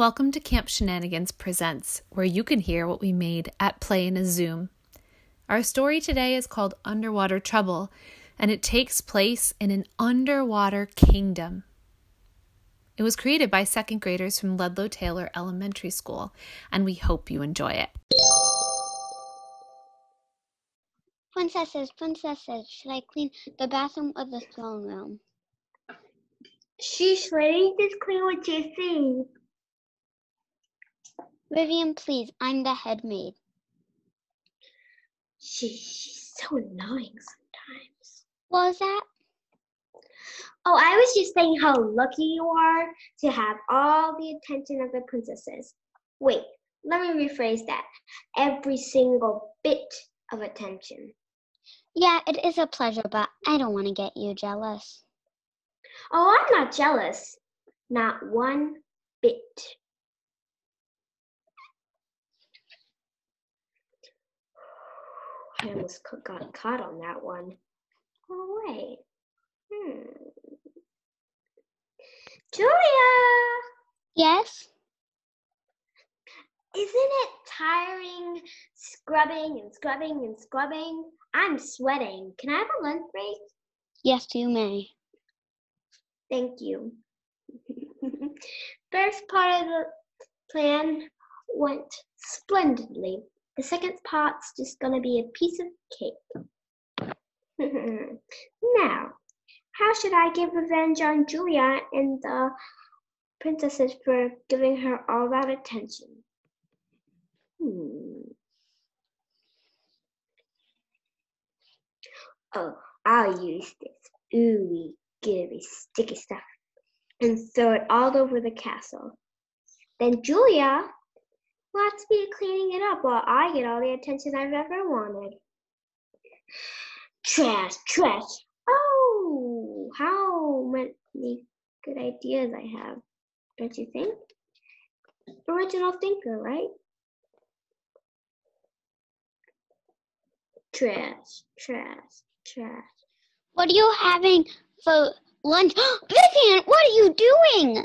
Welcome to Camp Shenanigans Presents, where you can hear what we made at Play in a Zoom. Our story today is called Underwater Trouble, and it takes place in an underwater kingdom. It was created by second graders from Ludlow Taylor Elementary School, and we hope you enjoy it. Princesses, princesses, should I clean the bathroom or the throne room? She's ready to clean what you see. Vivian, please, I'm the head maid. She, she's so annoying sometimes. What was that? Oh, I was just saying how lucky you are to have all the attention of the princesses. Wait, let me rephrase that. Every single bit of attention. Yeah, it is a pleasure, but I don't want to get you jealous. Oh, I'm not jealous. Not one bit. I almost got caught on that one. Oh, wait. Hmm. Julia! Yes? Isn't it tiring scrubbing and scrubbing and scrubbing? I'm sweating. Can I have a lunch break? Yes, you may. Thank you. First part of the plan went splendidly. The second part's just gonna be a piece of cake. now, how should I give revenge on Julia and the princesses for giving her all that attention? Hmm. Oh, I'll use this ooey gooey sticky stuff and throw it all over the castle. Then Julia to be cleaning it up while I get all the attention I've ever wanted. Trash, trash. Oh, how many good ideas I have, don't you think? Original thinker, right? Trash, trash, trash. What are you having for lunch? Vivian, what are you doing?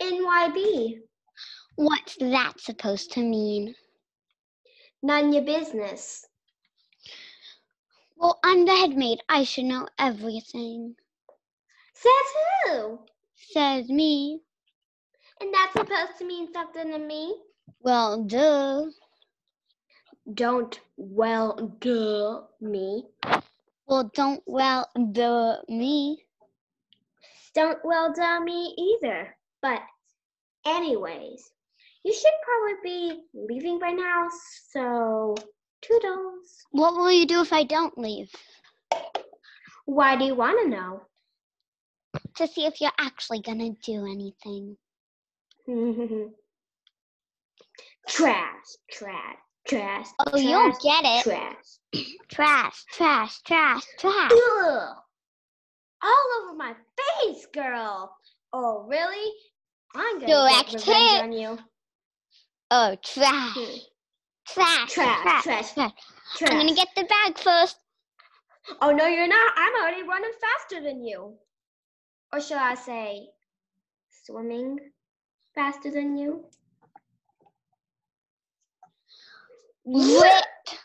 NYB, What's that supposed to mean? none your business. Well, I'm the head maid. I should know everything. Says who? Says me. And that's supposed to mean something to me? Well, duh. Don't well duh me. Well, don't well duh me. Don't well duh me either. But anyways, you should probably be leaving by now, so toodles. What will you do if I don't leave? Why do you want to know? To see if you're actually gonna do anything. trash, trash, trash. Oh, you'll trash, get it. Trash. Trash, trash, trash, trash. Ugh. All over my face, girl. Oh, really? I'm gonna Direct get revenge on you. Oh, trash. Hmm. Trash, Trash, trash, trash, trash. Trash. I'm gonna get the bag first. Oh no, you're not. I'm already running faster than you. Or shall I say, swimming faster than you? Ripped.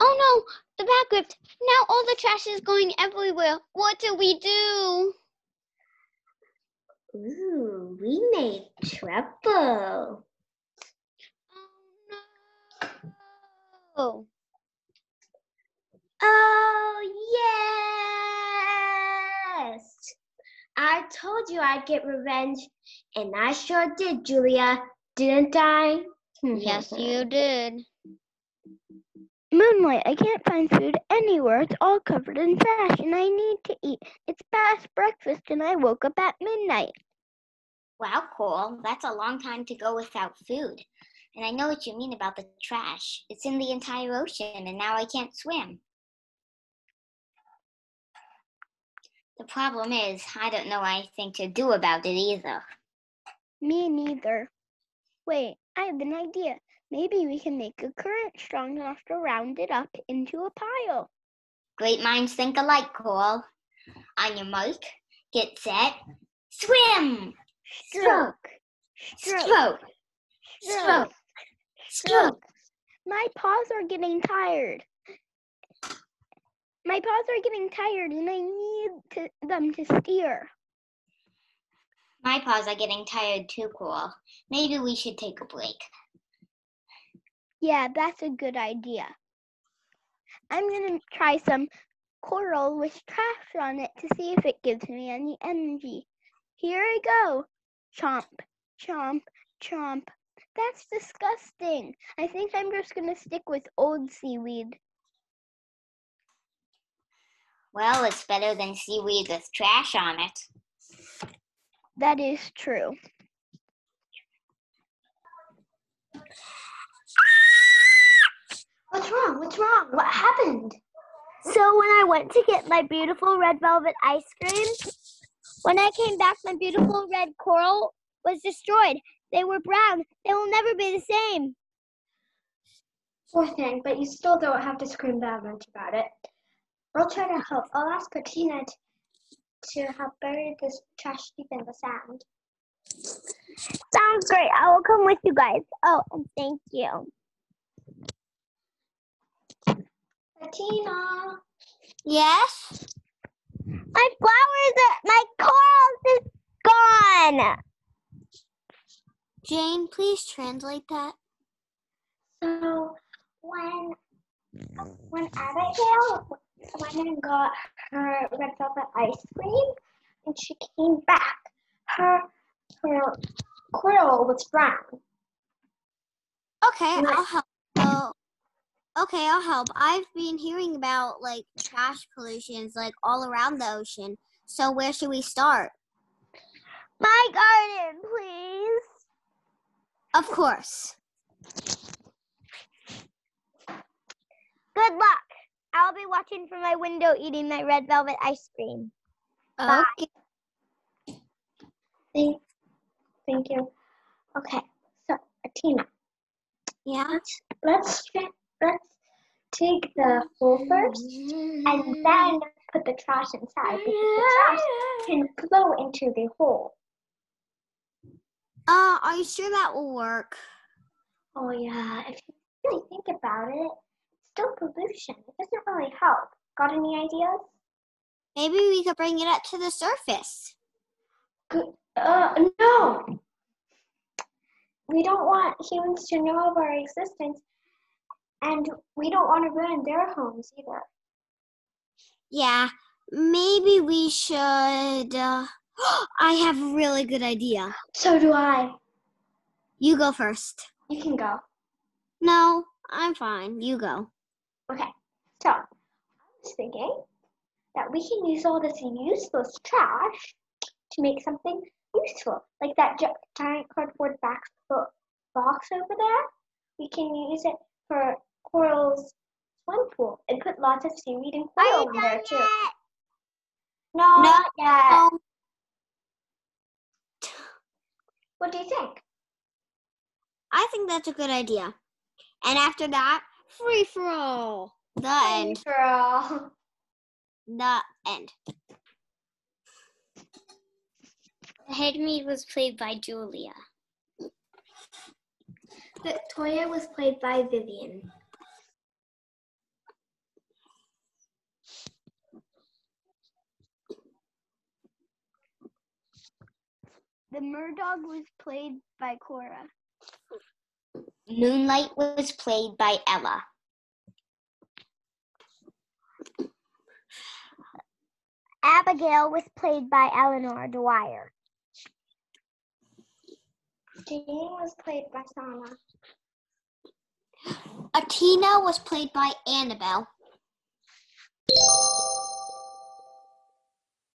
Oh no, the bag ripped. Now all the trash is going everywhere. What do we do? Ooh, we made trouble. Oh no. Oh, yes. I told you I'd get revenge, and I sure did, Julia. Didn't I? Yes, you did. Moonlight, I can't find food anywhere. It's all covered in trash and I need to eat. It's past breakfast and I woke up at midnight. Wow, Cole, that's a long time to go without food. And I know what you mean about the trash. It's in the entire ocean, and now I can't swim. The problem is, I don't know anything to do about it either. Me neither. Wait, I have an idea. Maybe we can make a current strong enough to round it up into a pile. Great minds think alike, Cole. On your mark, get set, swim, Stroke. Stroke. stroke, Stroke. stroke. My paws are getting tired. My paws are getting tired and I need to, them to steer. My paws are getting tired too, Coral. Maybe we should take a break. Yeah, that's a good idea. I'm gonna try some coral with trash on it to see if it gives me any energy. Here I go. Chomp, chomp, chomp. That's disgusting. I think I'm just gonna stick with old seaweed. Well, it's better than seaweed with trash on it. That is true. What's wrong? What's wrong? What happened? So when I went to get my beautiful red velvet ice cream, when I came back, my beautiful red coral was destroyed. They were brown. They will never be the same. Poor thing, but you still don't have to scream that much about it. I'll try to help. I'll ask Katina to help bury this trash deep in the sand. Sounds great. I will come with you guys. Oh, and thank you. Katina! Yes? My flowers are, my corals is gone. Jane, please translate that. So when when Abigail went and got her red velvet ice cream and she came back, her her coral was brown. Okay. I'll help. Oh, okay, I'll help. I've been hearing about like trash pollutions like all around the ocean. So where should we start? My garden, please. Of course. Good luck. I'll be watching from my window eating my red velvet ice cream. Okay. Thank, thank you. Okay, so Atina, Yeah. let's tra- let's take the hole first and then put the trash inside because the trash can flow into the hole. Uh, are you sure that will work? Oh yeah, if you really think about it, it's still pollution. It doesn't really help. Got any ideas? Maybe we could bring it up to the surface. Good. Uh, no. We don't want humans to know of our existence, and we don't want to ruin their homes either. Yeah, maybe we should. Uh, I have a really good idea. So do I. You go first. You can go. No, I'm fine. You go. Okay. So I was thinking that we can use all this useless trash to make something useful, like that giant cardboard box box over there. We can use it for corals swim pool and put lots of seaweed and coral in there too. No, No. not yet. Oh, What do you think? I think that's a good idea. And after that, free for all. The end. Girl. The end. Headmaid was played by Julia. Victoria was played by Vivian. The Murdog was played by Cora. Moonlight was played by Ella. Abigail was played by Eleanor Dwyer. Jean was played by Sana. Atina was played by Annabelle.